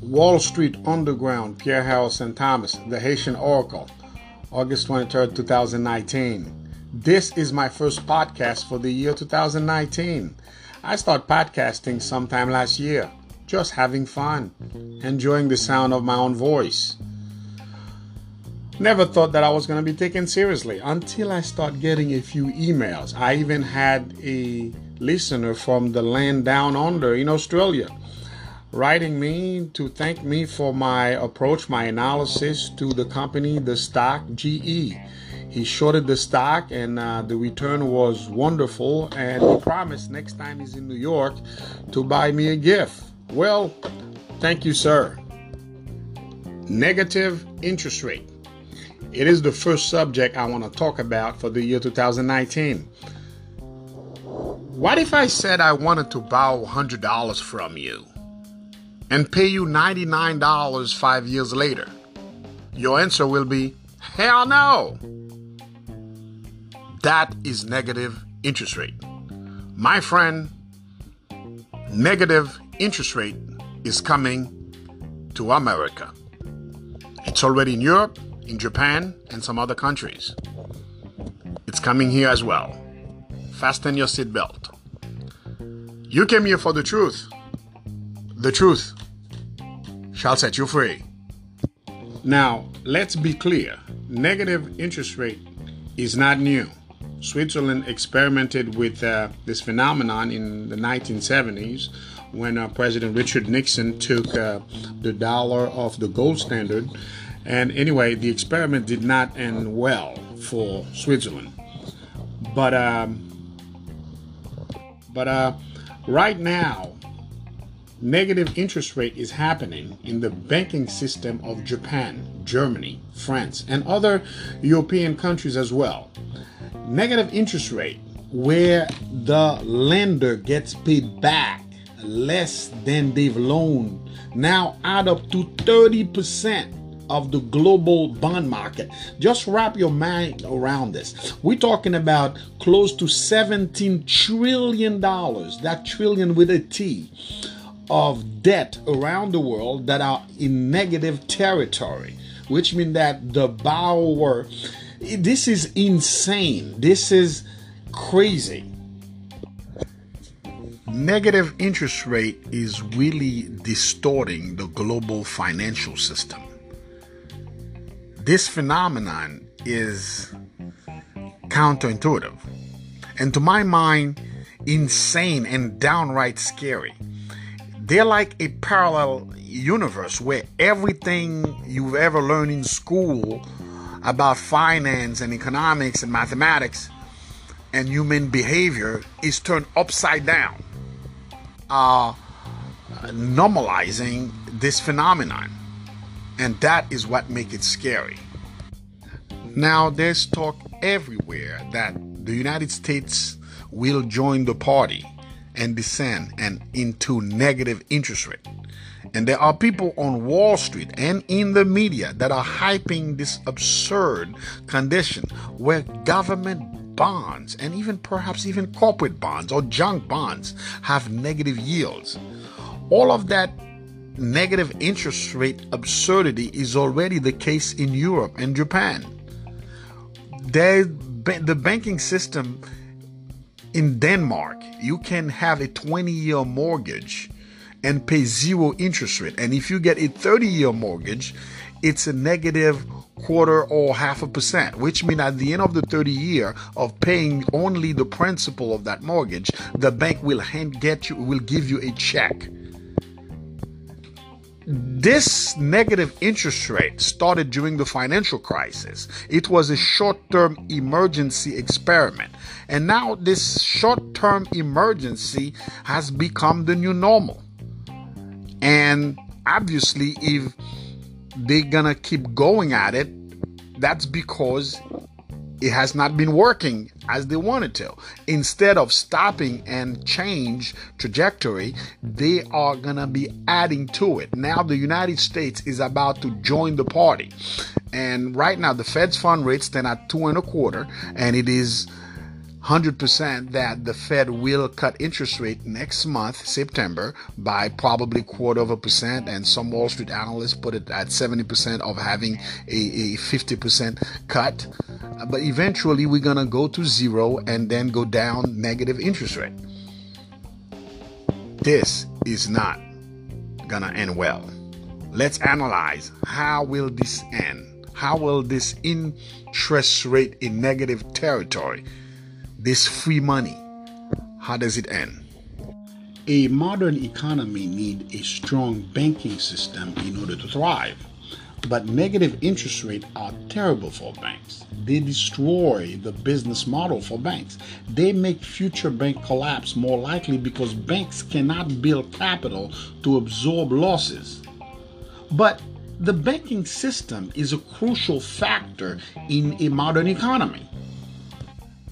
Wall Street Underground, Pierre Harrison Thomas, The Haitian Oracle, August 23rd, 2019. This is my first podcast for the year 2019. I started podcasting sometime last year, just having fun, enjoying the sound of my own voice. Never thought that I was going to be taken seriously until I start getting a few emails. I even had a listener from the land down under in Australia writing me to thank me for my approach, my analysis to the company, the stock GE. He shorted the stock and uh, the return was wonderful. And he promised next time he's in New York to buy me a gift. Well, thank you, sir. Negative interest rate. It is the first subject I want to talk about for the year 2019. What if I said I wanted to borrow $100 from you? and pay you $99 five years later? Your answer will be, hell no. That is negative interest rate. My friend, negative interest rate is coming to America. It's already in Europe, in Japan, and some other countries. It's coming here as well. Fasten your seatbelt. You came here for the truth. The truth shall set you free. Now, let's be clear negative interest rate is not new. Switzerland experimented with uh, this phenomenon in the 1970s when uh, President Richard Nixon took uh, the dollar off the gold standard. And anyway, the experiment did not end well for Switzerland. But um, but uh, right now, Negative interest rate is happening in the banking system of Japan, Germany, France, and other European countries as well. Negative interest rate, where the lender gets paid back less than they've loaned, now add up to 30% of the global bond market. Just wrap your mind around this. We're talking about close to 17 trillion dollars, that trillion with a T of debt around the world that are in negative territory, which means that the borrower, this is insane. This is crazy. Negative interest rate is really distorting the global financial system. This phenomenon is counterintuitive and to my mind insane and downright scary they're like a parallel universe where everything you've ever learned in school about finance and economics and mathematics and human behavior is turned upside down, uh, normalizing this phenomenon. And that is what makes it scary. Now, there's talk everywhere that the United States will join the party and descend and into negative interest rate. And there are people on Wall Street and in the media that are hyping this absurd condition where government bonds and even perhaps even corporate bonds or junk bonds have negative yields. All of that negative interest rate absurdity is already the case in Europe and Japan. They, the banking system in Denmark, you can have a 20 year mortgage and pay zero interest rate. And if you get a 30 year mortgage, it's a negative quarter or half a percent, which means at the end of the 30 year of paying only the principal of that mortgage, the bank will hand get you will give you a check this negative interest rate started during the financial crisis. It was a short term emergency experiment. And now, this short term emergency has become the new normal. And obviously, if they're gonna keep going at it, that's because it has not been working as they wanted to. Instead of stopping and change trajectory, they are going to be adding to it. Now the United States is about to join the party. And right now the Fed's fund rate stand at two and a quarter and it is 100% that the Fed will cut interest rate next month, September, by probably quarter of a percent, and some Wall Street analysts put it at 70% of having a, a 50% cut. But eventually, we're gonna go to zero and then go down negative interest rate. This is not gonna end well. Let's analyze how will this end? How will this interest rate in negative territory? this free money, how does it end? A modern economy needs a strong banking system in order to thrive. But negative interest rates are terrible for banks. They destroy the business model for banks. They make future bank collapse more likely because banks cannot build capital to absorb losses. But the banking system is a crucial factor in a modern economy.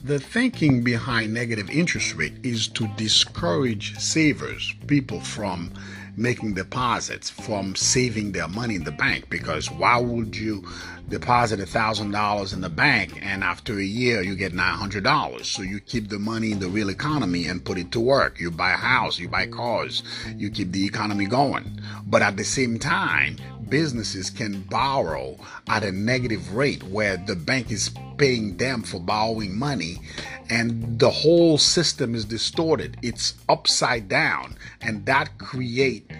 The thinking behind negative interest rate is to discourage savers, people from making deposits, from saving their money in the bank. Because why would you deposit a thousand dollars in the bank and after a year you get nine hundred dollars? So you keep the money in the real economy and put it to work. You buy a house, you buy cars, you keep the economy going. But at the same time, businesses can borrow at a negative rate where the bank is paying them for borrowing money and the whole system is distorted. It's upside down. And that create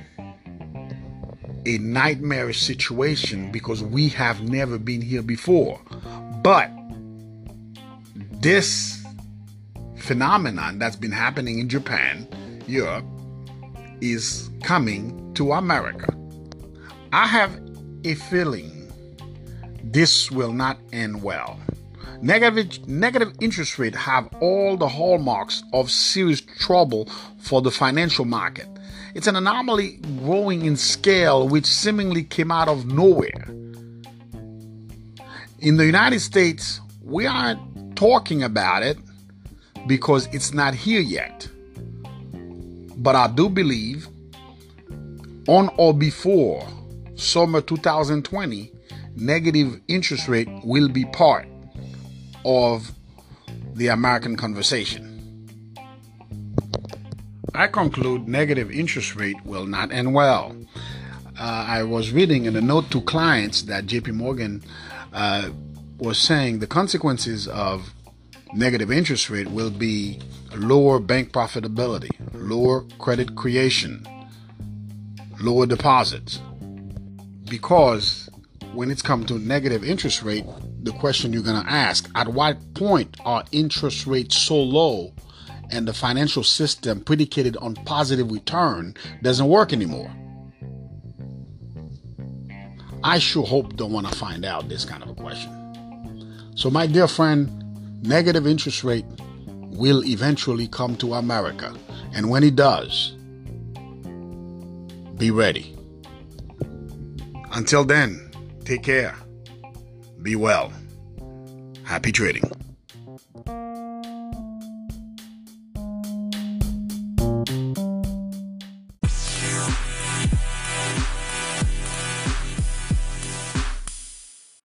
a nightmarish situation because we have never been here before. But this phenomenon that's been happening in Japan Europe is coming to America I have a feeling this will not end well. Negative, negative interest rates have all the hallmarks of serious trouble for the financial market. It's an anomaly growing in scale which seemingly came out of nowhere. In the United States, we aren't talking about it because it's not here yet. But I do believe on or before summer 2020, negative interest rate will be part of the American conversation. I conclude negative interest rate will not end well. Uh, I was reading in a note to clients that JP Morgan uh, was saying the consequences of negative interest rate will be lower bank profitability, lower credit creation, lower deposits, because when it's come to negative interest rate, the question you're going to ask, at what point are interest rates so low and the financial system predicated on positive return doesn't work anymore? I sure hope don't want to find out this kind of a question. So, my dear friend, negative interest rate will eventually come to America. And when it does, be ready. Until then, take care. Be well. Happy trading.